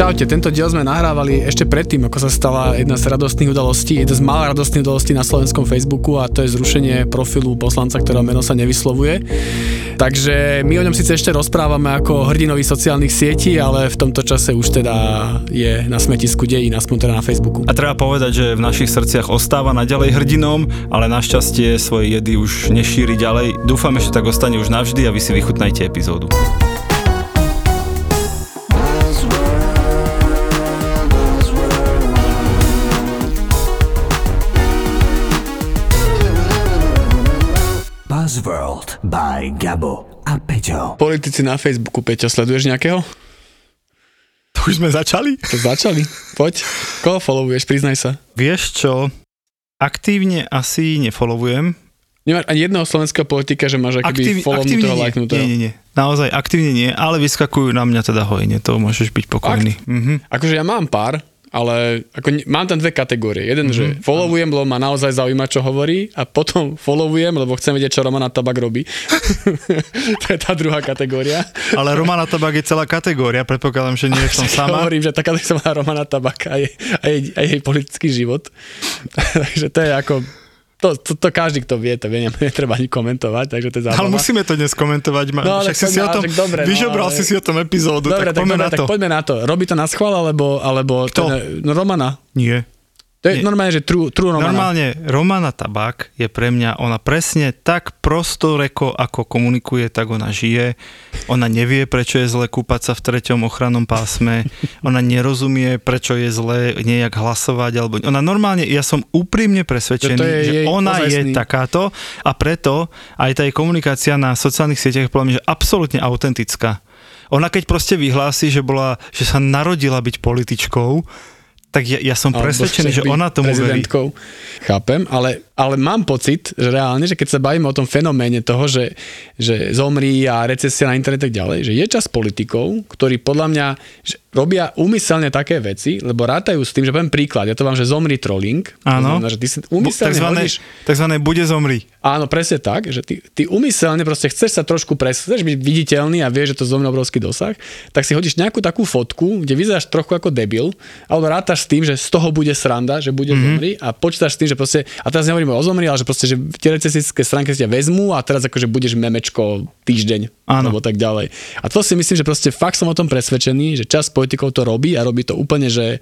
Čaute, tento diel sme nahrávali ešte predtým, ako sa stala jedna z radostných udalostí, jedna z mála radostných udalostí na slovenskom Facebooku a to je zrušenie profilu poslanca, ktorého meno sa nevyslovuje. Takže my o ňom síce ešte rozprávame ako hrdinovi sociálnych sietí, ale v tomto čase už teda je na smetisku dejín, aspoň teda na Facebooku. A treba povedať, že v našich srdciach ostáva naďalej hrdinom, ale našťastie svoje jedy už nešíri ďalej. Dúfame, že tak ostane už navždy a vy si vychutnajte epizódu. Buzzworld by Gabo a Peťo. Politici na Facebooku, Peťo, sleduješ nejakého? To už sme začali? To začali. Poď. Koho followuješ, priznaj sa. Vieš čo, aktívne asi nefollowujem. Nemáš ani jedného slovenského politika, že máš akoby follownutého, nie. lajknutého. Nie, nie, nie. Naozaj aktívne nie, ale vyskakujú na mňa teda hojne, to môžeš byť pokojný. Mhm. Akože ja mám pár, ale ako, mám tam dve kategórie. Jeden, mm-hmm. Mhm. že followujem, lebo ma naozaj zaujíma, čo hovorí a potom followujem, lebo chcem vedieť, čo Romana Tabak robí. to je tá druhá kategória. Ale Romana Tabak je celá kategória, predpokladám, že nie som sama. Hovorím, že taká sa má Romana Tabak a jej, a jej, a jej politický život. takže to je ako... To, to, to každý, kto vie, to vie, netreba ani komentovať, takže to je zábava. Ale musíme to dnes komentovať, ma. No, však si si o tom, tak dobre, no, vyžobral ale- si si o tom epizódu, Dobre, tak tak, poďme dobre, na tak to. poďme na to. Robí to na schvál, alebo... alebo Kto? Ten, no Romana. Nie. To je Nie. normálne, že true, true Romana. Normálne Romana Tabak je pre mňa, ona presne tak prostoreko, ako komunikuje, tak ona žije. Ona nevie, prečo je zle kúpať sa v treťom ochrannom pásme. Ona nerozumie, prečo je zle nejak hlasovať. Alebo... Ona normálne, ja som úprimne presvedčený, to je že ona ozajstný- je takáto a preto aj tá jej komunikácia na sociálnych sieťach je že absolútne autentická. Ona keď proste vyhlási, že, bola, že sa narodila byť političkou, tak ja, ja som presvedčený, že ona tomu verí. Chápem, ale, ale mám pocit, že reálne, že keď sa bavíme o tom fenoméne toho, že, že zomrí a recesia na internet tak ďalej, že je čas politikov, ktorí podľa mňa že robia úmyselne také veci, lebo rátajú s tým, že poviem príklad, ja to vám, že zomrí trolling. Áno. znamená, že ty si úmyselne takzvané, hodíš, takzvané bude zomri. Áno, presne tak, že ty, ty umyselne proste chceš sa trošku pres, chceš byť viditeľný a vieš, že to zomrie obrovský dosah, tak si hodíš nejakú takú fotku, kde vyzeráš trochu ako debil, alebo rátaš s tým, že z toho bude sranda, že bude mm-hmm. zomri a počítaš s tým, že proste, a teraz nehovoríme o zomri, ale že proste, že tie recesistické stránky si ťa vezmú a teraz akože budeš memečko týždeň, Áno. alebo tak ďalej. A to si myslím, že proste fakt som o tom presvedčený, že čas politikov to robí a robí to úplne, že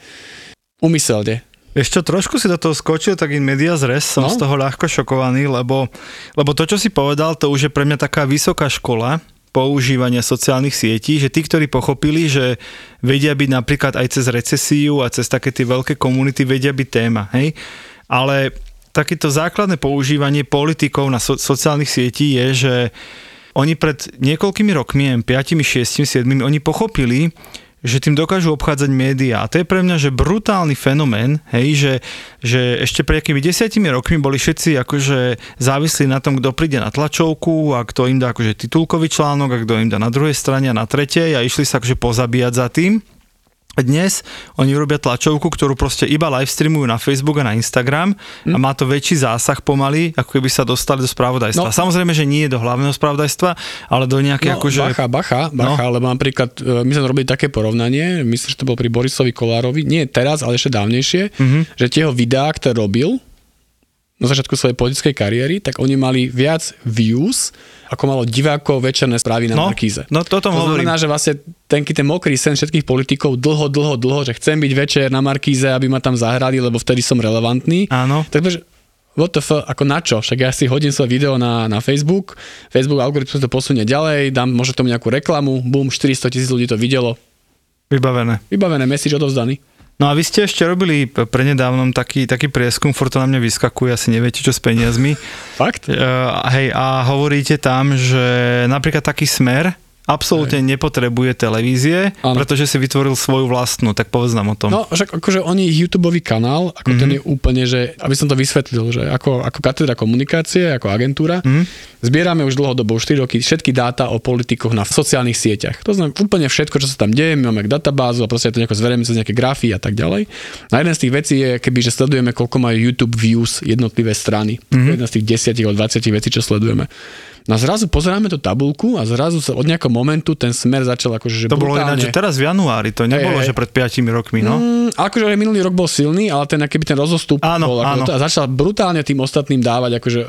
umyselne. Ešte trošku si do toho skočil, tak in media zres, som No. z toho ľahko šokovaný, lebo, lebo to, čo si povedal, to už je pre mňa taká vysoká škola používania sociálnych sietí, že tí, ktorí pochopili, že vedia byť napríklad aj cez recesiu a cez také tie veľké komunity vedia byť téma, hej? Ale takéto základné používanie politikov na so, sociálnych sietí je, že oni pred niekoľkými rokmi, 5, 6, 7, oni pochopili, že tým dokážu obchádzať médiá. A to je pre mňa že brutálny fenomén, hej, že, že ešte pred nejakými desiatimi rokmi boli všetci akože závislí na tom, kto príde na tlačovku a kto im dá akože titulkový článok a kto im dá na druhej strane a na tretej a išli sa akože pozabíjať za tým. Dnes oni robia tlačovku, ktorú proste iba live streamujú na Facebook a na Instagram a má to väčší zásah pomaly, ako keby sa dostali do spravodajstva. No. Samozrejme, že nie do hlavného spravodajstva, ale do nejaké No, akože... bacha, bacha, bacha, no. lebo napríklad e, my sme robili také porovnanie, myslím, že to bol pri Borisovi Kolárovi, nie teraz, ale ešte dávnejšie, Mhm. mm-hmm. že tie jeho videá, ktoré robil na začiatku svojej politickej kariéry, tak oni mali viac views, ako malo divákov večerné správy na No, Markíze. no to tom to hovorím. znamená, že vlastne ten, ten mokrý sen všetkých politikov dlho, dlho, dlho, že chcem byť večer na Markíze, aby ma tam zahrali, lebo vtedy som relevantný. Áno. Takže what the fuck, ako na čo? Však ja si hodím svoje video na, na Facebook, Facebook algoritmus to posunie ďalej, dám možno tomu nejakú reklamu, bum, 400 tisíc ľudí to videlo, Vybavené. vybavené, message odovzdaný. No a vy ste ešte robili p- prednedávnom taký, taký prieskum, furt to na mňa vyskakuje, asi neviete čo s peniazmi. Fakt? Uh, hej, a hovoríte tam, že napríklad taký smer absolútne nepotrebuje televízie, Áno. pretože si vytvoril svoju vlastnú, tak povedz nám o tom. No, však akože oni ich YouTube kanál, ako mm-hmm. ten je úplne, že, aby som to vysvetlil, že ako, ako katedra komunikácie, ako agentúra, mm-hmm. zbierame už dlhodobo, už 4 roky, všetky dáta o politikoch na sociálnych sieťach. To znamená úplne všetko, čo sa tam deje, my máme databázu a proste to nejako zverejme cez nejaké grafy a tak ďalej. A jeden z tých vecí je, keby, že sledujeme, koľko majú YouTube views jednotlivé strany. Mm-hmm. Jedna z tých 10 alebo 20 vecí, čo sledujeme. No a zrazu pozeráme tú tabulku a zrazu sa od nejakého momentu ten smer začal akože že To bolo brutálne... ináč, že teraz v januári, to nebolo, hej. že pred 5 rokmi, no. Mm, akože aj minulý rok bol silný, ale ten akýby ten rozostup Áno, bol áno. To, a začal brutálne tým ostatným dávať akože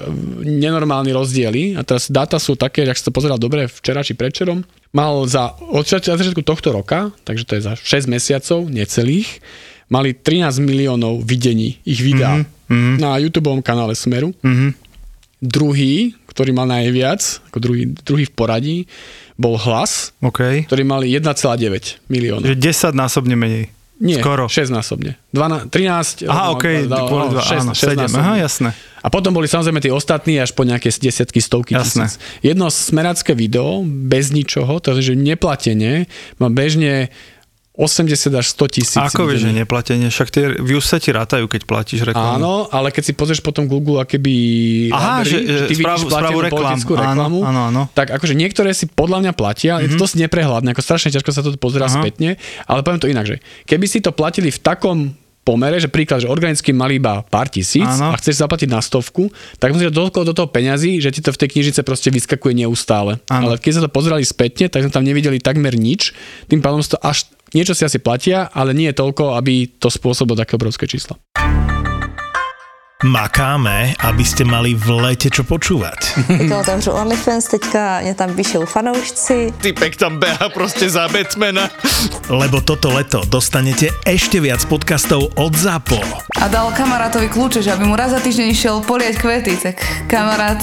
nenormálne rozdiely a teraz dáta sú také, ak si to pozeral dobre včera či predčerom, mal za od začiatku tohto roka, takže to je za 6 mesiacov necelých, mali 13 miliónov videní ich videá mm-hmm. na YouTube kanále Smeru. Mhm. Druhý, ktorý mal najviac, ako druhý, druhý v poradí, bol Hlas, OK. ktorý mali 1,9 milióna. Že 10 násobne menej. Nie, Skoro. 6 násobne. 12, 13, Aha, no, OK, kvôli no, dva, áno, 6 7. násobne. Aha, jasné. A potom boli samozrejme tí ostatní až po nejaké desiatky, stovky Jasné. tisíc. Jedno smeracké video, bez ničoho, že neplatenie, má bežne 80 až 100 tisíc. Ako vieš, že neplatenie? Však tie views sa ti rátajú, keď platíš reklamu. Áno, ale keď si pozrieš potom Google akéby Aha, zábery, že, že ty správu- vidíš správu reklám. Áno, reklamu, áno, áno. tak akože niektoré si podľa mňa platia, mm-hmm. je to dosť neprehľadné, ako strašne ťažko sa to pozerá Aha. spätne, ale poviem to inak, že keby si to platili v takom pomere, že príklad, že organicky mali iba pár tisíc Áno. a chceš zaplatiť na stovku, tak musíš toľko do toho peňazí, že ti to v tej knižnice proste vyskakuje neustále. Áno. Ale keď sa to pozerali spätne, tak sme tam nevideli takmer nič, tým pádom to až niečo si asi platia, ale nie toľko, aby to spôsobilo také obrovské číslo. Makáme, aby ste mali v lete čo počúvať. Teďka otevřu OnlyFans, teďka mě tam píšou fanoušci. Typek tam beha proste za Batmana. Lebo toto leto dostanete ešte viac podcastov od ZAPO. A dal kamarátovi kľúče, že aby mu raz za týždeň išiel poliať kvety, tak kamarát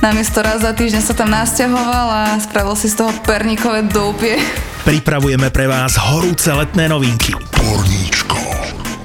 namiesto raz za týždeň sa tam nasťahoval a spravil si z toho perníkové doupie. Pripravujeme pre vás horúce letné novinky.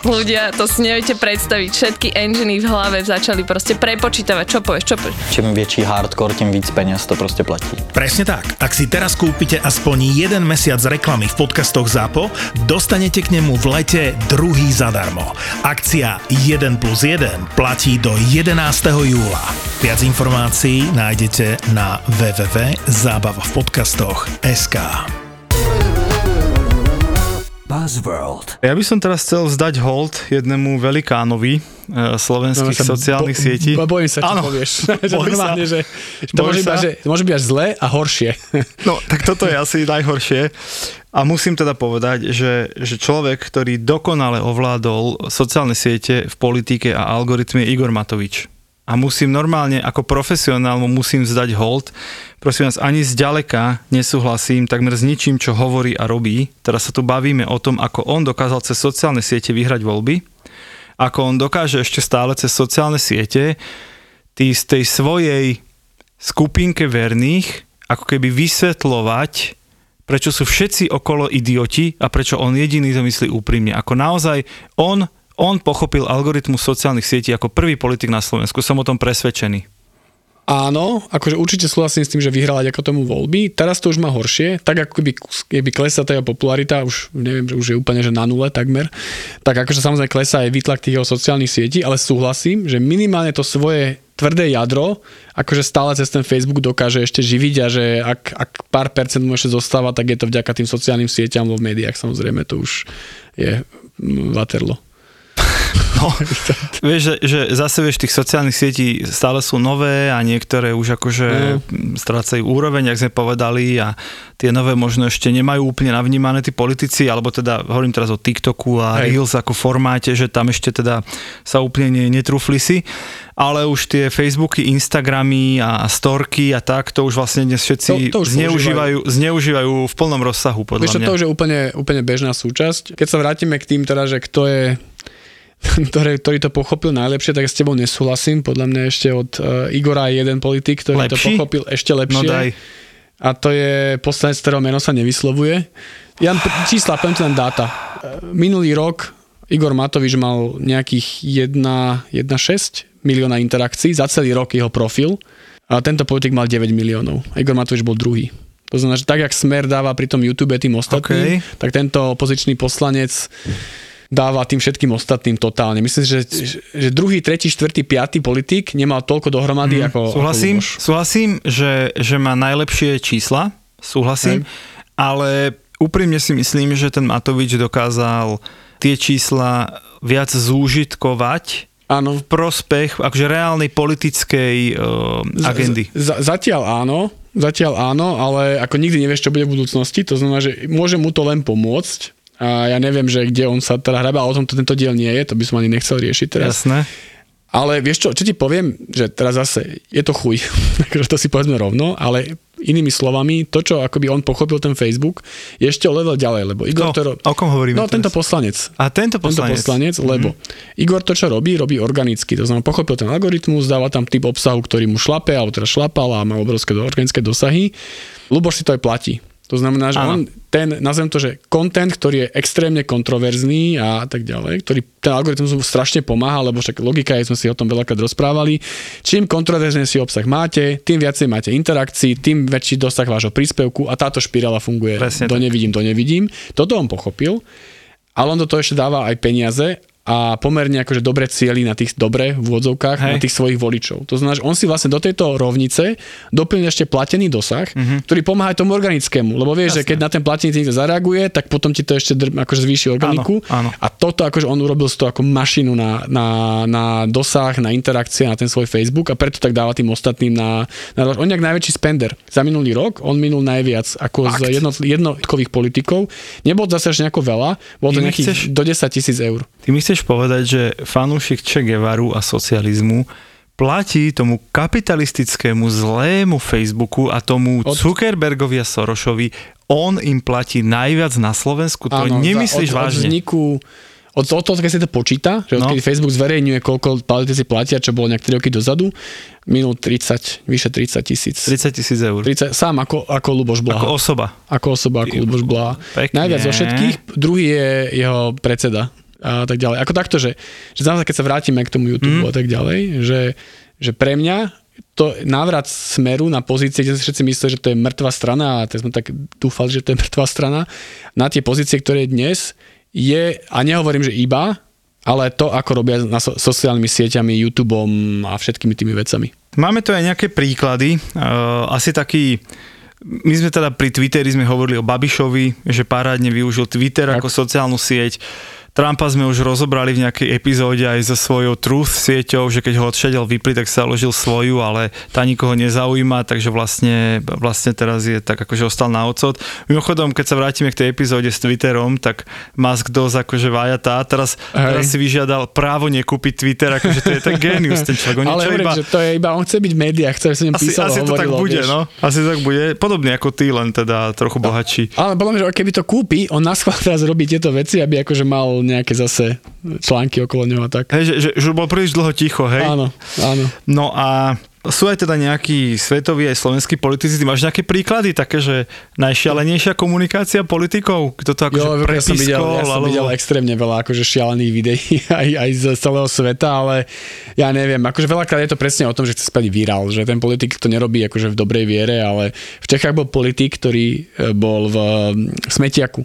Ľudia, to si neviete predstaviť. Všetky enginy v hlave začali proste prepočítavať, čo povieš, čo povieš. Čím väčší hardcore, tým víc peniaz to proste platí. Presne tak. Ak si teraz kúpite aspoň jeden mesiac reklamy v podcastoch ZAPO, dostanete k nemu v lete druhý zadarmo. Akcia 1 plus 1 platí do 11. júla. Viac informácií nájdete na www.zábavavpodcastoch.sk Buzzworld. Ja by som teraz chcel vzdať hold jednému velikánovi e, slovenských No, sociálnych bo- sietí. bo- Bojím sa, čo Áno, povieš. boj sa. normálne, že, že to môže, sa. že môže byť až zlé a horšie. No, tak toto je asi najhoršie. A musím teda povedať, že, že človek, ktorý dokonale ovládol sociálne siete v politike a algoritmy je Igor Matovič. A musím normálne, ako profesionál mu musím vzdať hold. Prosím vás, ani zďaleka nesúhlasím takmer s ničím, čo hovorí a robí. Teraz sa tu bavíme o tom, ako on dokázal cez sociálne siete vyhrať voľby. Ako on dokáže ešte stále cez sociálne siete tý, z tej svojej skupinke verných ako keby vysvetľovať, prečo sú všetci okolo idioti a prečo on jediný to myslí úprimne. Ako naozaj on, on pochopil algoritmus sociálnych sietí ako prvý politik na Slovensku. Som o tom presvedčený. Áno, akože určite súhlasím s tým, že vyhrala ako tomu voľby. Teraz to už má horšie, tak ako keby, keby klesá tá jeho popularita, už neviem, že už je úplne že na nule takmer, tak akože samozrejme klesá aj výtlak tých jeho sociálnych sietí, ale súhlasím, že minimálne to svoje tvrdé jadro, akože stále cez ten Facebook dokáže ešte živiť a že ak, ak pár percent mu ešte zostáva, tak je to vďaka tým sociálnym sieťam, v médiách samozrejme to už je mm, Waterloo. No, vieš, že, že zase vieš, tých sociálnych sietí stále sú nové a niektoré už akože mm. strácajú úroveň, jak sme povedali a tie nové možno ešte nemajú úplne navnímané tí politici, alebo teda hovorím teraz o TikToku a Hej. Reels ako formáte, že tam ešte teda sa úplne ne, netrúfli si, ale už tie Facebooky, Instagramy a storky a tak, to už vlastne dnes všetci To- to už zneužívajú, zneužívajú v plnom rozsahu, podľa čo, mňa. to už je úplne, úplne bežná súčasť. Keď sa vrátime k tým teda, že kto je ktoré, ktorý to pochopil najlepšie, tak s tebou nesúhlasím. Podľa mňa ešte od uh, Igora je jeden politik, ktorý Lepší? to pochopil ešte lepšie. No daj. A to je poslanec, ktorého meno sa nevyslovuje. Ja čísla, poviem len dáta. Uh, Minulý rok Igor Matovič mal nejakých 1,6 milióna interakcií za celý rok jeho profil. A tento politik mal 9 miliónov. Igor Matovič bol druhý. To znamená, že tak, jak Smer dáva pri tom YouTube tým ostatným, OK. tak tento opozičný poslanec dáva tým všetkým ostatným totálne. Myslím, že, že druhý, tretí, štvrtý, piatý politik nemal toľko dohromady Mm, ako, súhlasím, ako Luboš. súhlasím, že, že má najlepšie čísla, súhlasím, ale úprimne si myslím, že ten Matovič dokázal tie čísla viac zúžitkovať Áno. v prospech akože reálnej politickej uh, agendy. Z, z, zatiaľ áno, zatiaľ áno, ale ako nikdy nevieš, čo bude v budúcnosti, to znamená, že môže mu to len pomôcť. A ja neviem, že kde on sa teda hrabe, ale o tom to tento diel nie je, to by som ani nechcel riešiť teraz. Jasné. Ale vieš čo, čo ti poviem, že teraz zase je to chuj, akože to si povedzme rovno, ale inými slovami, to, čo akoby on pochopil ten Facebook, je ešte o level ďalej, lebo Igor No, to ro- o kom hovoríme No, teraz? tento poslanec. A tento Tento poslanec. poslanec, lebo Igor to, čo robí, robí organicky. To znamená, pochopil ten algoritmus, dáva tam typ obsahu, ktorý mu šlape, alebo teda šlapal a má obrovské organické dosahy. Luboš si to aj platí. To znamená, že Áno. on ten, nazvem to, že content, ktorý je extrémne kontroverzný a tak ďalej, ktorý ten algoritmus mu strašne pomáha, lebo však logika je, sme si o tom veľakrát rozprávali. Čím kontroverznejší obsah máte, tým viacej máte interakcií, tým väčší dosah vášho príspevku a táto špirála funguje. Presne do tak. nevidím, do nevidím. Toto on pochopil, ale on do toho ešte dáva aj peniaze a pomerne akože dobre cieli na tých dobre v úvodzovkách, Hej. na tých svojich voličov. To znamená, že on si vlastne do tejto rovnice doplnil ešte platený dosah, Mhm. ktorý pomáha aj tomu organickému. Lebo vieš, že keď na ten platený niekto zareaguje, tak potom ti to ešte dr- akože zvýši organiku. Áno, áno. A toto akože on urobil z toho ako mašinu na, na, na dosah, na interakcie, na ten svoj Facebook a preto tak dáva tým ostatným na, na on je jak najväčší spender. Za minulý rok on minul najviac ako z jednot, jednotkových politikov. Nebolo zase až nejako veľa, bolo to nejakých do 10 tisíc eur. Ty mi chceš povedať, že fanúšik Che Guevaru a socializmu platí tomu kapitalistickému zlému Facebooku a tomu Od- Zuckerbergovi a Sorošovi, on im platí najviac na Slovensku? To Áno, nemyslíš za- od, vážne? Od vzniku od, od toho, keď si to počíta, že No. odkedy Facebook zverejňuje, koľko politici platia, čo bolo nejak 3 roky dozadu, minul 30, vyše 30 tisíc. 30 tisíc eur. 30, sám ako, ako Luboš Blaha. Ako osoba. Ako osoba, ako Luboš Blaha. Pekne. Najviac zo všetkých, druhý je jeho predseda a tak ďalej. Ako takto, že, že zase keď sa vrátime k tomu YouTube Mm. a tak ďalej, že, že pre mňa to návrat smeru na pozície, kde si všetci mysleli, že to je mŕtva strana a tak sme tak dúfali, že to je mŕtva strana, na tie pozície, ktoré dnes je, a nehovorím, že iba, ale to, ako robia na so, sociálnymi sieťami, YouTubeom a všetkými tými vecami. Máme tu aj nejaké príklady. Uh, asi taký my sme teda pri Twitteri sme hovorili o Babišovi, že parádne využil Twitter ako sociálnu sieť. Trumpa sme už rozobrali v nejakej epizóde aj so svojou Truth sieťou, že keď ho odšedel vypli, tak sa založil svoju, ale tá nikoho nezaujíma, takže vlastne, vlastne teraz je tak akože ostal na ocot. Mimochodom, keď sa vrátime k tej epizóde s Twitterom, tak Musk dosť akože vajatá. Teraz, teraz si vyžiadal právo nekúpiť Twitter, akože to je tak genius ten človek. On ale hovorím, iba, že to je iba, on chce byť v médiách, chce, aby sa asi, písalo, asi to tak hovorilo, bude, vieš. no. Asi to tak bude. Podobne ako ty, len teda trochu bohatší. Ale podľa mňa, že keby to kúpi, on schvál teraz robí tieto veci, aby akože mal nejaké zase články okolo neho a tak. Hej, že, že, že bol príliš dlho ticho, hej? Áno, áno. No a sú aj teda nejakí svetoví aj slovenskí politici, ty máš nejaké príklady, také, že najšialenejšia komunikácia politikov? Kto to akože Jo, ja som, videl, ja som alebo... videl extrémne veľa akože šialených videí aj, aj z celého sveta, ale ja neviem, akože veľakrát je to presne o tom, že chce spraviť virál, že ten politik to nerobí akože v dobrej viere, ale v Čechách bol politik, ktorý e, bol v mm, smetiaku.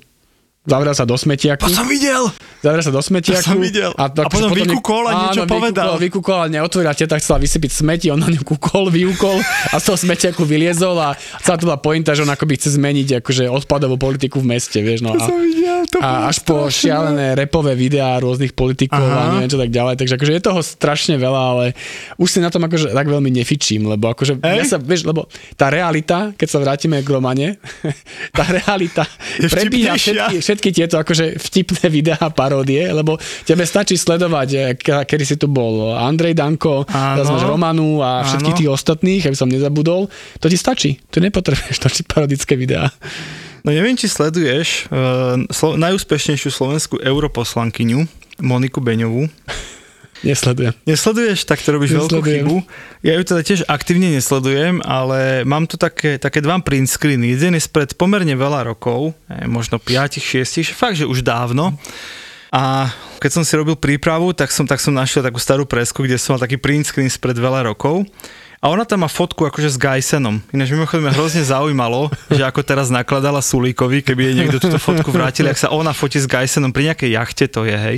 Zavrel sa do smetiaku. To som videl! Zavrel sa do smetiaku. To som videl. A potom vykúkol a niečo áno, povedal. Vykúkol, vykúkol, ale neotvorila teta, chcela vysypiť smeti, on na ňu kúkol, vyúkol a z toho smetiaku vyliezol a celá to bola pointa, že on akoby chce zmeniť akože odpadovú politiku v meste, vieš. No, a, videl, to a až po šialené repové videá rôznych politikov Aha. a neviem čo tak ďalej. Takže akože je toho strašne veľa, ale už si na tom akože tak veľmi nefičím, lebo akože ja Hej. sa, vieš, lebo tá realita, keď sa vrátime k Romane, tá realita prebíha vtipnejšia. všetky, všetky tieto akože vtipné videá paródie, lebo tebe stačí sledovať, eh, ke- kedy si tu bol Andrej Danko, teraz máš Romanu a všetkých tých ostatných, aby som nezabudol. To ti stačí. Tu nepotrebuješ točiť parodické videá. No neviem, či sleduješ uh, slo- najúspešnejšiu slovenskú europoslankyňu, Moniku Beňovú. Nesledujem. Nesleduješ? Tak to robíš veľkú Nesledujem. chybu. Ja ju teda tiež aktívne nesledujem, ale mám tu také, také dva print screeny. Jeden je spred pomerne veľa rokov, eh, možno 5-6, fakt, že už dávno. A keď som si robil prípravu, tak som, tak som našiel takú starú presku, kde som mal taký print screen spred veľa rokov. A ona tam má fotku akože s Gajsenom. Ináč mimochodom ma hrozne zaujímalo, že ako teraz nakladala Sulíkovi, keby jej niekto túto fotku vrátil, ak sa ona fotí s Gajsenom pri nejakej jachte, to je, hej.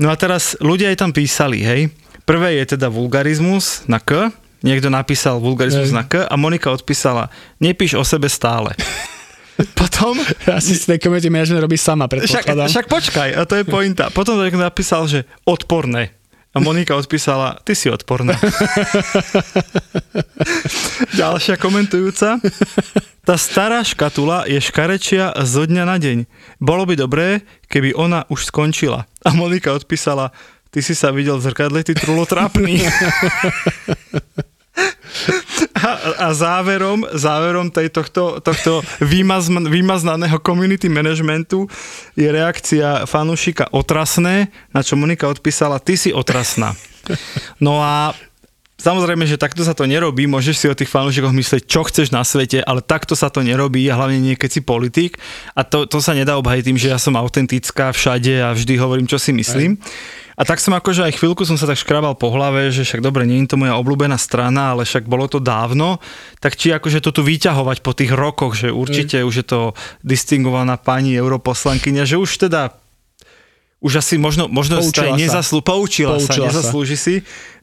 No a teraz ľudia aj tam písali, hej. Prvé je teda vulgarizmus na K, niekto napísal vulgarizmus Hej. na K a Monika odpísala, nepíš o sebe stále. Potom... Asi si tej community management robí sama, Však, predpokladám. však počkaj, a to je pointa. Potom niekto napísal, že odporné. A Monika odpísala, ty si odporná. Ďalšia komentujúca. Tá stará škatula je škarečia zo dňa na deň. Bolo by dobré, keby ona už skončila. A Monika odpísala, ty si sa videl v zrkadle, ty trulo trápny. A, záverom, záverom tej, tohto, tohto vymazm, vymaznaného community managementu je reakcia fanúšika otrasné, na čo Monika odpísala, ty si otrasná. No a Samozrejme, že takto sa to nerobí, môžeš si o tých fanúšikoch myslieť, čo chceš na svete, ale takto sa to nerobí, hlavne nie keď si politik. A to, to sa nedá obhajiť tým, že ja som autentická všade a vždy hovorím, čo si myslím. A tak som akože aj chvíľku som sa tak škrabal po hlave, že však dobre, nie je to moja obľúbená strana, ale však bolo to dávno, tak či akože to tu vyťahovať po tých rokoch, že určite už je to distingovaná pani europoslankyňa, že už teda už asi možno, možno Poučila sa nezaslú, poučila, Poučila sa, sa. nezaslúži si.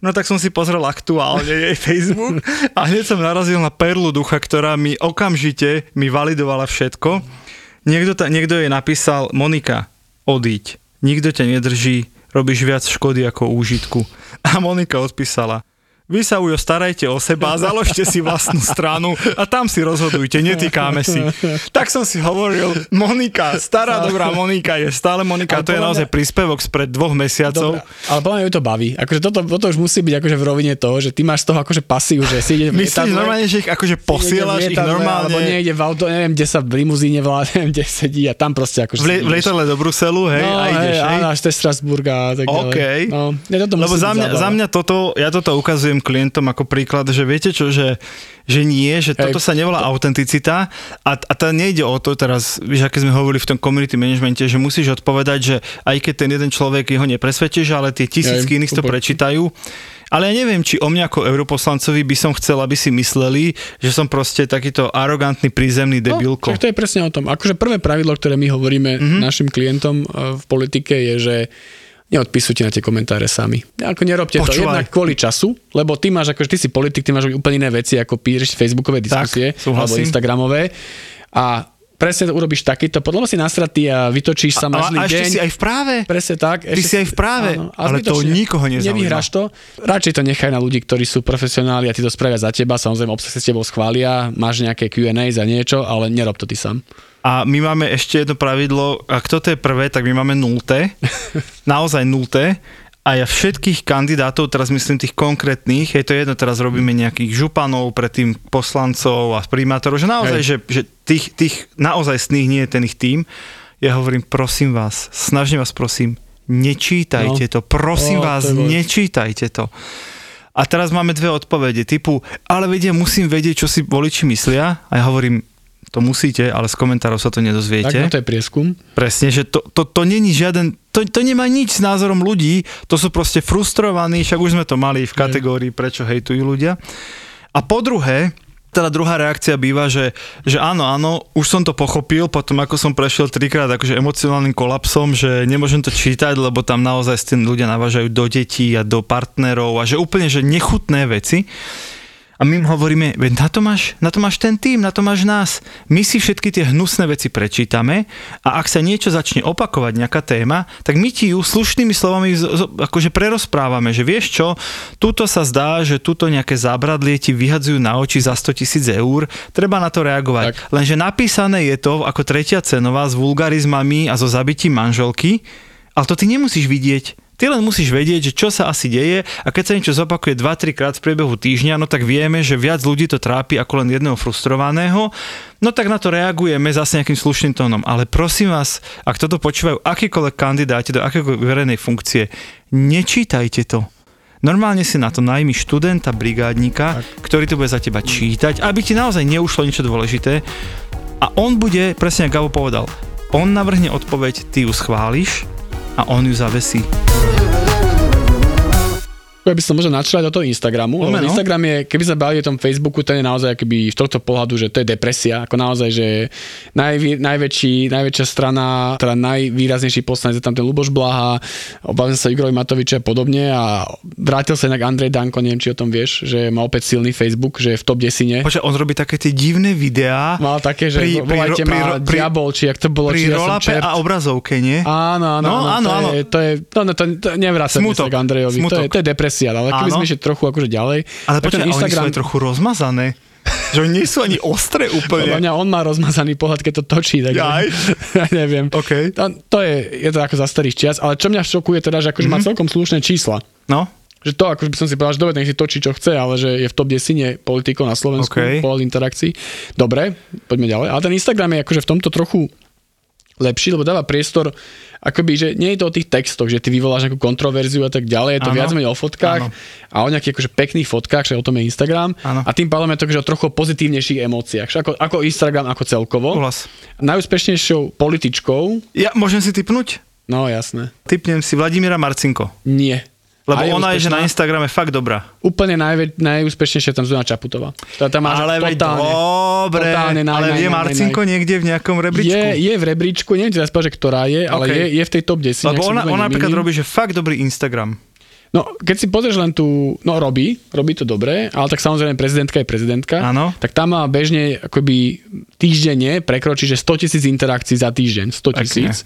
No tak som si pozrel aktuálne jej Facebook a hneď som narazil na perlu ducha, ktorá mi okamžite mi validovala všetko. Niekto, ta, niekto jej napísal, Monika, odíď, nikto ťa nedrží, robíš viac škody ako úžitku. A Monika odpísala, vy sa ujo starajte o seba založte si vlastnú stranu a tam si rozhodujte, netýkáme si. Tak som si hovoril, Monika, stará dobrá Monika je stále Monika, Ale to je naozaj mňa- príspevok spred dvoch mesiacov. Dobre, ale podľa mňa ju to baví. Akože toto, toto už musí byť akože v rovine toho, že ty máš z toho akože pasív, že si ide v Myslíš normálne, že ich akože posielaš ich normálne Alebo niekde v auto, neviem, kde sa v limuzíne vlá, neviem, kde sedí a tam proste akože... v, le- v lietadle do Bruselu, hej, no, a ideš, hej? Áno, až je Strasburga a tak ďalej. OK. No, ja toto Lebo za mňa, za mňa toto, ja toto ukazujem klientom ako príklad, že viete čo, že, že nie, že toto Hej. sa nevolá autenticita a, a to nejde o to teraz, vieš, aké sme hovorili v tom community managemente, že musíš odpovedať, že aj keď ten jeden človek jeho nepresvedčíš, ale tie tisícky Hej, iných to prečítajú. Ale ja neviem, či o mňa ako europoslancovi by som chcel, aby si mysleli, že som proste takýto arogantný prízemný debilko. No, to je presne o tom. Akože prvé pravidlo, ktoré my hovoríme Mhm. mm-hmm. našim klientom eh, v politike je, že neodpisujte na tie komentáre sami. Ako nerobte to Počúvaj. jednak kvôli času, lebo ty máš, akože ty si politik, ty máš úplne iné veci, ako píšeš facebookové diskusie alebo súhlasím. instagramové a presne to urobíš takýto, podľa mňa si nasratý a vytočíš sa a, zlý a ešte deň. si aj v práve. Presne tak. Ty si aj v práve, ale to nikoho nezaujíma. Nevyhráš to. Radšej to nechaj na ľudí, ktorí sú profesionáli a ty to spravia za teba. Samozrejme, obsah sa s tebou schvália, máš nejaké Q&A za niečo, ale nerob to ty sám. A my máme ešte jedno pravidlo, ak toto je prvé, tak my máme nulté, naozaj nulté. A ja všetkých kandidátov, teraz myslím tých konkrétnych, je to jedno, teraz robíme nejakých županov, predtým poslancov a primátorov, že naozaj, Hej. že, že tých, tých naozaj sných nie je ten ich tým. Ja hovorím, prosím vás, snažne vás prosím, nečítajte No. to, prosím O, vás, to nečítajte to. A teraz máme dve odpovede typu, ale vedia, musím vedieť, čo si voliči myslia. A ja hovorím, to musíte, ale z komentárov sa to nedozviete. Tak, no to je prieskum. Presne, že to, to, to není žiaden, to, to nemá nič s názorom ľudí, to sú proste frustrovaní, však už sme to mali v kategórii, prečo hejtujú ľudia. A po druhé, teda druhá reakcia býva, že, že áno, áno, už som to pochopil, potom ako som prešiel trikrát akože emocionálnym kolapsom, že nemôžem to čítať, lebo tam naozaj s tým ľudia navážajú do detí a do partnerov a že úplne, že nechutné veci. A my im hovoríme, veď na to, máš, na to máš ten tým, na to máš nás. My si všetky tie hnusné veci prečítame a ak sa niečo začne opakovať, nejaká téma, tak my ti ju slušnými slovami akože prerozprávame, že vieš čo, tuto sa zdá, že tuto nejaké zábradlie ti vyhadzujú na oči za 100 tisíc eur, treba na to reagovať. Tak. Lenže napísané je to ako tretia cenová s vulgarizmami a so zabitím manželky, ale to ty nemusíš vidieť. Ty len musíš vedieť, že čo sa asi deje a keď sa niečo zopakuje 2-3 krát v priebehu týždňa, no tak vieme, že viac ľudí to trápi ako len jedného frustrovaného, no tak na to reagujeme zase nejakým slušným tónom. Ale prosím vás, ak toto počúvajú akýkoľvek kandidáti do akékoľvek verejnej funkcie, nečítajte to. Normálne si na to najmi študenta, brigádnika, ktorý to bude za teba čítať, aby ti naozaj neušlo niečo dôležité. A on bude, presne ako Gabo povedal, on navrhne odpoveď, ty ju schváliš a on ju zavesí. Ja by som možno načrať do toho Instagramu, lebo Poďme, no. Instagram je, keby sa bavili o tom Facebooku, ten je naozaj akoby z tohto pohľadu, že to je depresia, ako naozaj, že najvý, najväčší, najväčšia strana, teda najvýraznejší poslanec je tam ten Luboš Blaha, obavím sa Igorovi Matoviča a podobne a vrátil sa inak Andrej Danko, neviem, či o tom vieš, že má opäť silný Facebook, že je v top desine. Počkaj, on robí také tie divné videá. Mal také, že Pri- volajte pri- ma pri- diabol, či jak to bolo, Pri či ja som čert. a obrazovke, nie? Áno, áno, No, áno, áno, to, áno. Je, to je, no, no, to, to nevrácame Smutok, sa k Andrejovi, to je, smutok. to je depresia, ale keby sme išli trochu akože ďalej, Ale počkaj, oni sú aj trochu rozmazané. Že oni nie sú ani ostré úplne. Podľa mňa on má rozmazaný pohľad, keď to točí. Tak Jaj. ja neviem. Okay. To, to je, je to ako za starých čias, ale čo mňa šokuje teda, že akože mm-hmm. má celkom slušné čísla. No. Že to, akože by som si povedal, že dobre, nech si točí, čo chce, ale že je v top desine politikov na Slovensku, OK. okay. pohľad interakcií. Dobre, poďme ďalej. Ale ten Instagram je akože v tomto trochu lepší, lebo dáva priestor, akoby, že nie je to o tých textoch, že ty vyvoláš nejakú kontroverziu a tak ďalej, je to Áno. viac menej o fotkách Áno. a o nejakých akože pekných fotkách, že o tom je Instagram Áno. a tým pádom je to akože o trochu pozitívnejších emóciách, že ako, ako Instagram ako celkovo. Súhlas. Najúspešnejšou političkou, Ja môžem si typnúť? no jasné, Typnem si Vladimíra Marcinko. nie. Lebo je ona je, že úspešná? na Instagrame fakt dobrá. Úplne najvä, najúspešnejšia tam Zuzana Čaputová. To tam má, že Ale totálne, dobre, totálne naj, ale naj, je naj, Marcinko naj, niekde v nejakom rebríčku? Je, je v rebríčku, neviem teraz že ktorá je, ale OK. je, je v tej top 10. Lebo ona, ona napríklad robí, že fakt dobrý Instagram. No, keď si pozrieš len tú, no robí, robí to dobre, ale tak samozrejme prezidentka je prezidentka. Áno. Tak tam má bežne akoby týždenne prekročí, že 100 tisíc interakcií za týždeň, 100 tisíc.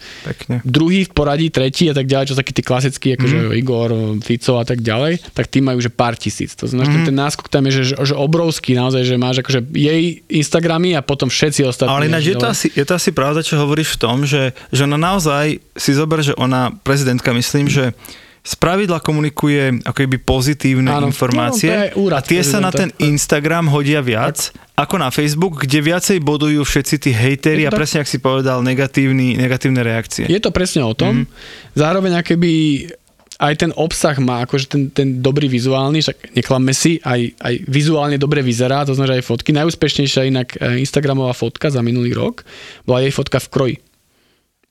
Druhý v poradí, tretí a tak ďalej, čo takí tí klasickí, akože Mhm. mm. Igor, Fico a tak ďalej, tak tí majú že pár tisíc. To znamená, Mhm. že ten náskok tam je že, že obrovský naozaj, že máš akože jej Instagramy a potom všetci ostatní. Ale ináč je to, asi, je to asi pravda, čo hovoríš v tom, že, že ona naozaj, si zober, že ona, prezidentka, myslím, že z pravidla komunikuje ako keby pozitívne Áno. informácie No, to úrad a tie sa na ten prezidenta. Instagram hodia viac ako na Facebook, kde viacej bodujú všetci tí hejteri a to tak- presne, ak si povedal, negatívny, negatívne reakcie. Je to presne o tom. Mm. Zároveň akoby aj ten obsah má akože ten, ten dobrý vizuálny, však neklamme si, aj, aj vizuálne dobre vyzerá, to znamená že aj fotky. Najúspešnejšia inak e, Instagramová fotka za minulý rok bola jej fotka v kroji.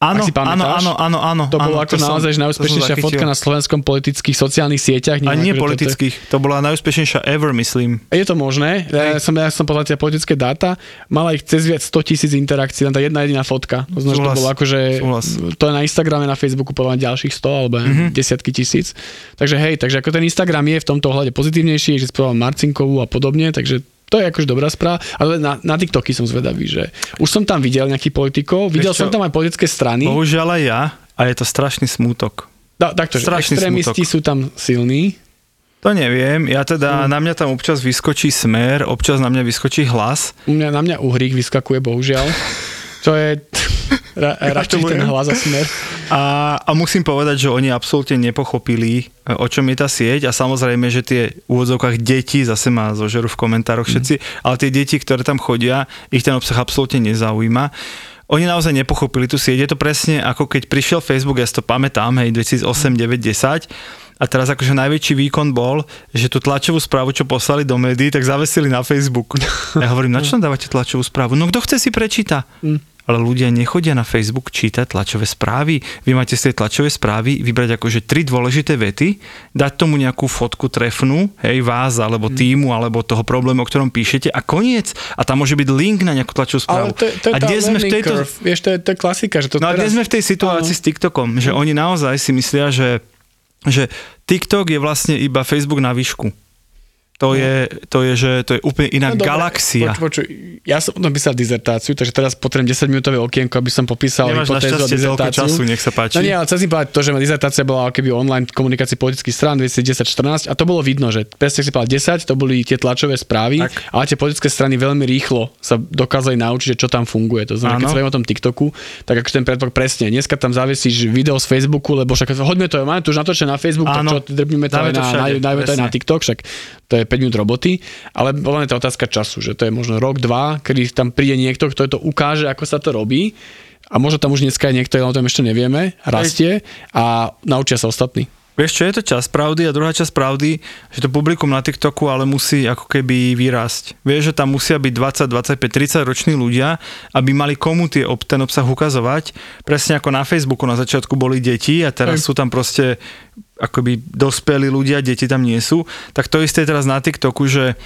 Áno, áno, áno, áno, áno. To bolo ako som- naozaj to som najúspešnejšia fotka na slovenskom politických sociálnych sieťach. A nie politických, to bola najúspešnejšia ever, myslím. Je to možné, ja som, ja som pozrel tie politické dáta, mala ich cez viac 100 tisíc interakcií, len tá jedna jediná fotka. To znamená, to bolo akože, súhlas. to je na Instagrame, na Facebooku podľa ďalších 100 alebo Mhm. mm-hmm. desiatky tisíc. Takže hej, takže ako ten Instagram je v tomto ohľade pozitívnejší, že spomínal Marcinkovú a podobne, takže to je akože dobrá správa, ale na, na TikToky som zvedavý, že už som tam videl nejakých politikov, videl čo? som tam aj politické strany. Bohužiaľ aj ja, a je to strašný smútok. Da, takto, strašný extrémisti smutok. sú tam silní. To neviem, ja teda, Mm. na mňa tam občas vyskočí smer, občas na mňa vyskočí hlas. U mňa, na mňa uhrík vyskakuje, bohužiaľ. Čo je ra, radšej ten hlas a smer. A, a musím povedať, že oni absolútne nepochopili, e, o čom je tá sieť a samozrejme, že tie úvodzovkách deti, zase ma zožerú v komentároch všetci, ale tie deti, ktoré tam chodia, ich ten obsah absolútne nezaujíma. Oni naozaj nepochopili tú sieť. Je to presne ako keď prišiel Facebook, ja si to pamätám, hej, 2008, 9, 10 a teraz akože najväčší výkon bol, že tú tlačovú správu, čo poslali do médií, tak zavesili na Facebook. Ja hovorím, na čo dávate tlačovú správu? No kto chce si prečíta. Ale ľudia nechodia na Facebook čítať tlačové správy. Vy máte z tej tlačovej správy vybrať akože tri dôležité vety, dať tomu nejakú fotku trefnú, hej, vás, alebo týmu, alebo toho problému, o ktorom píšete a koniec. A tam môže byť link na nejakú tlačovú správu. Ale to, to je a dnes sme v tejto... curve. Vieš, to je, to je klasika, že to No a teraz... dnes sme v tej situácii s TikTokom, že oni naozaj si myslia, že, že TikTok je vlastne iba Facebook na výšku. To je, to je, že to je úplne iná No galaxia. Poč, počuj, ja som potom písal dizertáciu, takže teraz potrebujem 10 minútové okienko, aby som popísal Nemáš hypotézu a dizertáciu. času, nech sa páči. No nie, ale chcem si povedať to, že moja dizertácia bola keby online komunikácii politických strán 2010-14 a to bolo vidno, že presne si povedal 10, to boli tie tlačové správy, Tak. ale tie politické strany veľmi rýchlo sa dokázali naučiť, čo tam funguje. To znamená, keď Áno. sa o tom TikToku, tak ako ten predpok presne, dneska tam zavesíš video z Facebooku, lebo však hoďme to, máme tu už natočené na Facebook, Áno. tak čo, drpíme to aj to na, na, na presne. TikTok, však to je 5 minút roboty, ale podľa mňa to je otázka času, že to je možno rok, dva, kedy tam príde niekto, kto to ukáže, ako sa to robí a možno tam už dneska je niekto, o tom ešte nevieme, rastie a naučia sa ostatní. Vieš čo, je to čas pravdy a druhá časť pravdy, že to publikum na TikToku ale musí ako keby vyrásť. Vieš, že tam musia byť 20, 25, 30 roční ľudia, aby mali komu tie, ob- ten obsah ukazovať. Presne ako na Facebooku na začiatku boli deti a teraz Hej. sú tam proste akoby dospelí ľudia, deti tam nie sú. Tak to isté je teraz na TikToku, že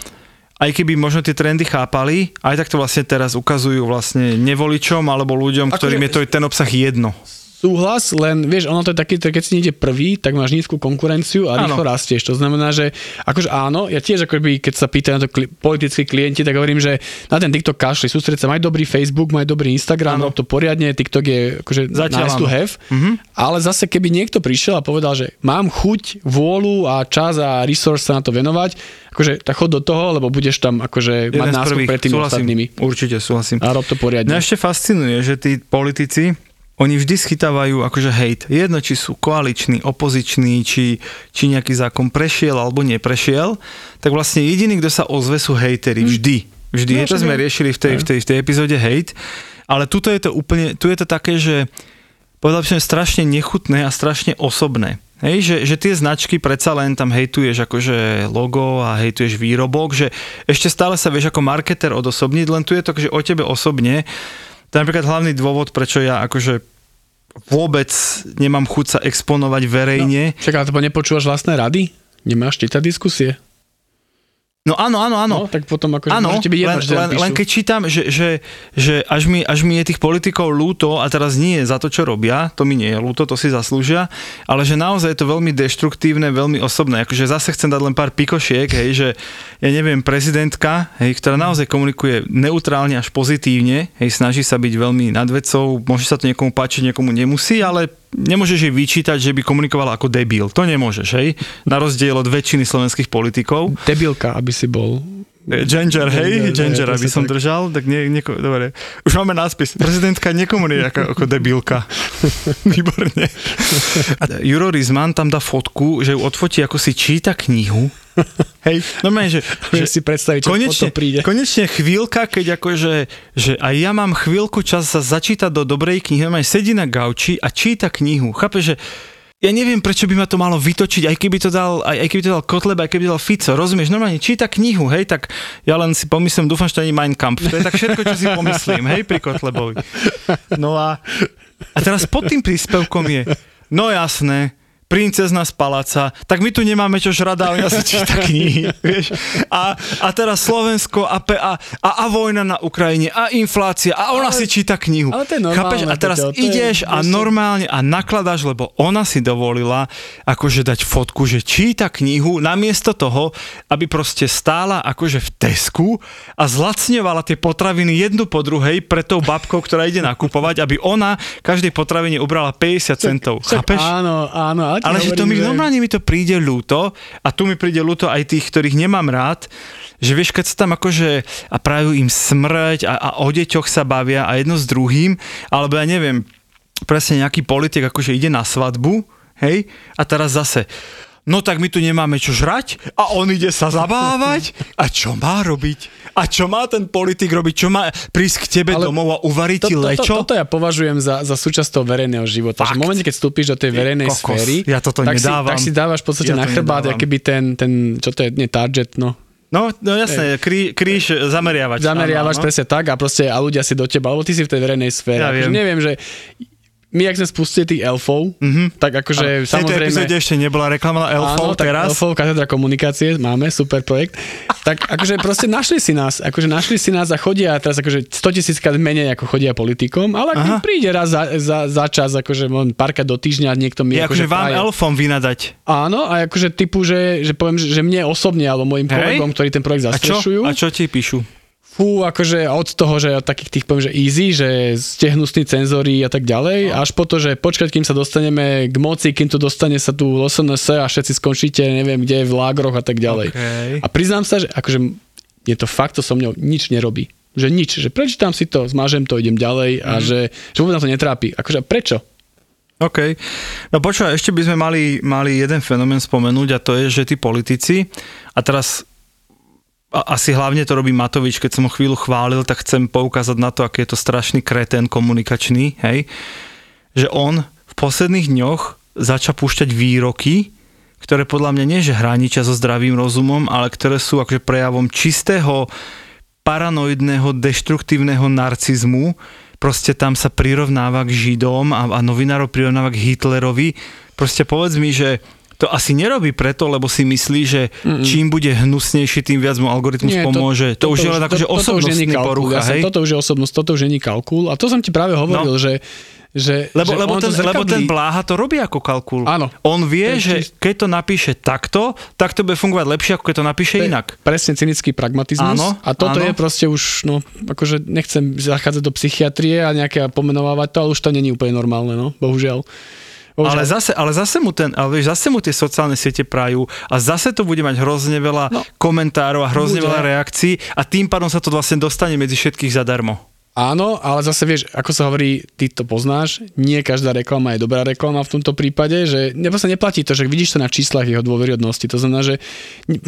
aj keby možno tie trendy chápali, aj tak to vlastne teraz ukazujú vlastne nevoličom alebo ľuďom, ktorým je to ten obsah jedno. Súhlas, len vieš, ono to je taký, keď si niekde prvý, tak máš nízku konkurenciu a Áno. rýchlo rastieš. To znamená, že akože áno, ja tiež akoby, keď sa pýtajú na to kli- politickí klienti, tak hovorím, že na ten TikTok kašli, sústreď sa, maj dobrý Facebook, maj dobrý Instagram, rob to poriadne, TikTok je akože Zatiaľ nice to áno. have, Mhm. ale zase keby niekto prišiel a povedal, že mám chuť, vôľu a čas a resource sa na to venovať, akože tak chod do toho, lebo budeš tam akože mať Jeden náskok pred tými súhlasím, ostatnými. Určite súhlasím. A rob to poriadne. Mňa ešte fascinuje, že tí politici, oni vždy schytávajú akože hejt. Jedno, či sú koaliční, opoziční, či, či nejaký zákon prešiel alebo neprešiel, tak vlastne jediný, kto sa ozve, sú hejteri. Vždy. Vždy. No, to sme riešili v tej, v, tej, v tej epizóde hejt. Ale tuto je to úplne, tu je to také, že povedal by som, strašne nechutné a strašne osobné. Hej, že, že tie značky predsa len tam hejtuješ akože logo a hejtuješ výrobok, že ešte stále sa vieš ako marketer odosobniť, len tu je to, že o tebe osobne. To je napríklad hlavný dôvod, prečo ja akože vôbec nemám chuť sa exponovať verejne. Však ale to nepočúvaš vlastné rady? Nemáš čítať diskusie? No áno, áno, áno. No, tak potom akože Áno, môžete byť jedno, len, že len, píšu. len keď čítam, že, že, že až, mi, až mi je tých politikov ľúto, a teraz nie za to, čo robia, to mi nie je ľúto, to si zaslúžia, ale že naozaj je to veľmi deštruktívne, veľmi osobné. Akože zase chcem dať len pár pikošiek, hej, že ja neviem, prezidentka, hej, ktorá naozaj komunikuje neutrálne až pozitívne, hej, snaží sa byť veľmi nad vecou, môže sa to niekomu páčiť, niekomu nemusí, ale nemôžeš jej vyčítať, že by komunikovala ako debil. To nemôžeš, hej? Na rozdiel od väčšiny slovenských politikov. Debilka, aby si bol. Ginger, hej, Ginger, aby som tak. držal, tak nie, nieko, dobre. Už máme náspis. Prezidentka nekomunikuje ako, ako debilka. Výborne. A Juro Rizman tam dá fotku, že ju odfotí, ako si číta knihu. Hej, normálne, že, Viem si predstaviť, čo konečne, príde. konečne chvíľka, keď akože, že aj ja mám chvíľku čas sa začítať do dobrej knihy, normálne sedí na gauči a číta knihu. Chápe, že ja neviem, prečo by ma to malo vytočiť, aj keby to dal, aj, aj keby to dal Kotleba, aj keby to dal Fico, rozumieš? Normálne číta knihu, hej, tak ja len si pomyslím, dúfam, že to nie je Mein Kampf. To je tak všetko, čo si pomyslím, hej, pri Kotlebovi. No a, a teraz pod tým príspevkom je, no jasné, princezna z paláca, tak my tu nemáme čo žrať, ale ja si číta knihy, vieš. A, a teraz Slovensko a, a, a, a vojna na Ukrajine a inflácia a ona Ale- si číta knihu. ale to je normálne, Chápeš? A teraz Peťo, to je ideš a normálne a nakladáš, lebo ona si dovolila akože dať fotku, že číta knihu namiesto toho, aby proste stála akože v Tesku a zlacňovala tie potraviny jednu po druhej pre tou babkou, ktorá ide nakupovať, aby ona každej potravine ubrala 50 centov. Však Chápeš? Áno, áno. Ale, ti Ale že to mi hovorím, normálne mi to príde ľúto a tu mi príde ľúto aj tých, ktorých nemám rád, že vieš, keď sa tam akože a prajú im smrť a, a o deťoch sa bavia a jedno s druhým, alebo ja neviem, presne nejaký politik akože ide na svadbu, hej, a teraz zase no tak my tu nemáme čo žrať a on ide sa zabávať a čo má robiť? A čo má ten politik robiť? Čo má prísť k tebe Ale domov a uvariť ti to, to, lečo? to, toto ja považujem za, za súčasť toho verejného života. Že v momente, keď vstúpiš do tej verejnej kokos, sféry, ja toto tak, si, tak si dávaš v podstate Ja to na chrbát, aký ten, ten, čo to je, nie target, no. No, no jasné, krí, kríž zameriavač. Zameriavaš áno, áno. presne tak a proste a ľudia si do teba, lebo ty si v tej verejnej sfére. Ja Akože viem. neviem, že my, ak sme spustili tých elfov, mm-hmm. tak akože v tejto samozrejme... epizóde ešte nebola reklama elfov, Áno, tak teraz. elfov, katedra komunikácie, máme, super projekt. Tak akože proste našli si nás, akože našli si nás a chodia teraz akože 100 tisíc krát menej ako chodia politikom, ale ak príde raz za, za, za čas, akože párkrát do týždňa niekto mi Je akože vám praje. elfom vynadať. Áno, a akože typu, že, že poviem, že mne osobne, alebo mojim Hej. kolegom, ktorí ten projekt A čo? A čo ti píšu? Fú, akože od toho, že od takých tých poviem, že easy, že ste hnusní cenzori a tak ďalej, No. až po to, že počkať, kým sa dostaneme k moci, kým tu dostane sa tu LSNS a všetci skončíte, neviem kde, v lágroch a tak ďalej. Okay. A priznám sa, že akože je to fakt, to so mnou nič nerobí. Že nič, že prečítam si to, zmažem to, idem ďalej a Mhm. že, že vôbec na to netrápi. Akože prečo? OK. No počúvaj, ešte by sme mali, mali jeden fenomén spomenúť a to je, že tí politici, a teraz a, asi hlavne to robí Matovič, keď som ho chvíľu chválil, tak chcem poukázať na to, aký je to strašný kretén komunikačný, hej, že on v posledných dňoch začal púšťať výroky, ktoré podľa mňa nie, že hraničia so zdravým rozumom, ale ktoré sú akože prejavom čistého paranoidného, deštruktívneho narcizmu, proste tam sa prirovnáva k Židom a, a novinárov prirovnáva k Hitlerovi. Proste povedz mi, že to asi nerobí preto, lebo si myslí, že Mm-mm. čím bude hnusnejší, tým viac mu algoritmus Nie, pomôže. To, to, už je len akože osobnostný kalkul, porucha, jasne, hej? Toto už je osobnosť, toto už není kalkul. A to som ti práve hovoril, no. že že, Lebo, že lebo, ten, to lebo ten zrkadlí. Bláha to robí ako kalkul. Áno. On vie, To že čist- keď to napíše takto, tak to bude fungovať lepšie, ako keď to napíše To je inak. Presne cynický pragmatizmus. Áno, a toto áno. je proste už, no, akože nechcem zachádzať do psychiatrie a nejaké pomenovávať to, ale už to není úplne normálne, no, bohužiaľ. Ale zase, ale zase mu ten, ale vieš, zase mu tie sociálne siete prajú a zase to bude mať hrozne veľa no, komentárov a hrozne bude. veľa reakcií a tým pádom sa to vlastne dostane medzi všetkých zadarmo. Áno, ale zase vieš, ako sa hovorí, ty to poznáš, nie každá reklama je dobrá reklama v tomto prípade, že ne, proste neplatí to, že vidíš to na číslach jeho dôveryhodnosti. To znamená, že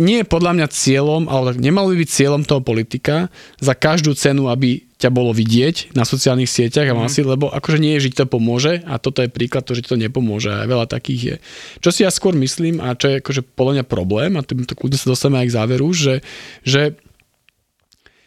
nie je podľa mňa cieľom, ale nemalo by byť cieľom toho politika za každú cenu, aby ťa bolo vidieť na sociálnych sieťach a Mhm. masy, lebo akože nie je, že ti to pomôže a toto je príklad to, že ti to nepomôže a veľa takých je. Čo si ja skôr myslím a čo je akože podľa mňa problém a tým to kľudne sa dostaneme aj k záveru, že, že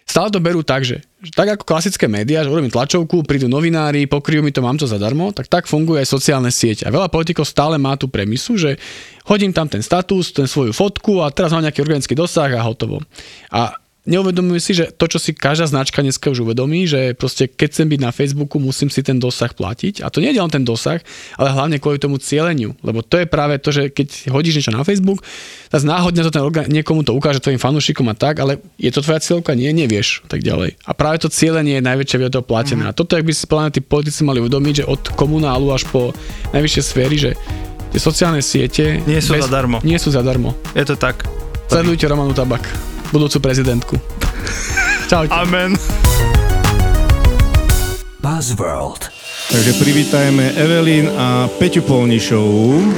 stále to berú tak, že tak ako klasické médiá, že urobím tlačovku, prídu novinári, pokryjú mi to, mám to zadarmo, tak tak funguje aj sociálne sieť. A veľa politikov stále má tú premisu, že hodím tam ten status, ten svoju fotku a teraz mám nejaký organický dosah a hotovo. A neuvedomujú si, že to, čo si každá značka dneska už uvedomí, že proste keď chcem byť na Facebooku, musím si ten dosah platiť. A to nie je len ten dosah, ale hlavne kvôli tomu cieľeniu. Lebo to je práve to, že keď hodíš niečo na Facebook, tak náhodne to ten orgán, niekomu to ukáže tvojim fanúšikom a tak, ale je to tvoja cieľka? Nie, nevieš. Tak ďalej. A práve to cieľenie je najväčšia viac toho platené. A toto, ak by si plán tí politici mali uvedomiť, že od komunálu až po najvyššie sféry, že tie sociálne siete Nie sú zadarmo. Nie sú zadarmo. Je to tak. Sledujte Romanu Tabak, budúcu prezidentku. Čaute. Amen. Buzzworld. Takže privítajme Evelyn a Peťu Polnišovú.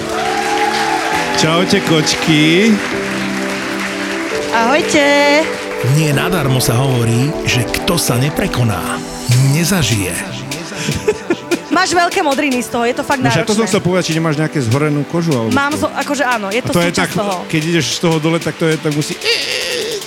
Čaute kočky. Ahojte. Nie nadarmo sa hovorí, že kto sa neprekoná, nezažije. Máš veľké modriny z toho, je to fakt No však to som náročné. chcel povedať, či nemáš nejaké zhorenú kožu. Alebo Mám, zo, akože áno, je A to, to je tak, toho. keď ideš z toho dole, tak to je, tak musí...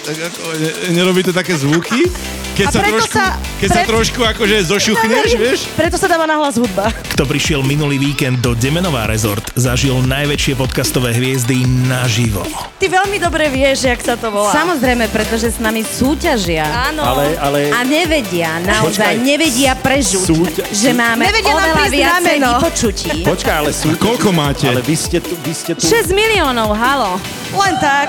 Tak ako, ne, nerobí to také zvuky? Keď sa trošku, sa- keď sa pre- trošku akože zošuchneš, vieš? Preto sa dáva nahlas hudba. Kto prišiel minulý víkend do Demenová rezort, zažil najväčšie podcastové hviezdy naživo. Ty veľmi dobre vieš, jak sa to volá. Samozrejme, pretože s nami súťažia. Áno. Ale- ale- A nevedia, naozaj Počkaj. nevedia prežuť, Súťa- že máme Nevedia oveľa viacej vypočutí. Počkaj, ale sú... Koľko máte? Ale vy ste tu, vy ste tu... 6 miliónov, halo. Len tak.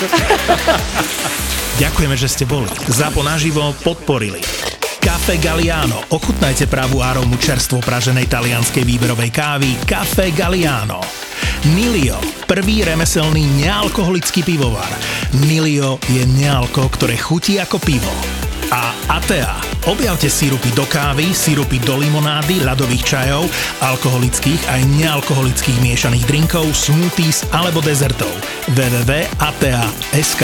Ďakujeme, že ste boli. Zapo naživo podporili. Cafe Galliano. Ochutnajte pravú arómu čerstvo praženej talianskej výberovej kávy Cafe Galliano. Nilio, prvý remeselný nealkoholický pivovar. Nilio je nealko, ktoré chutí ako pivo. Atea. Objavte sírupy do kávy, sírupy do limonády, ľadových čajov, alkoholických aj nealkoholických miešaných drinkov, smoothies alebo dezertov. www.atea.sk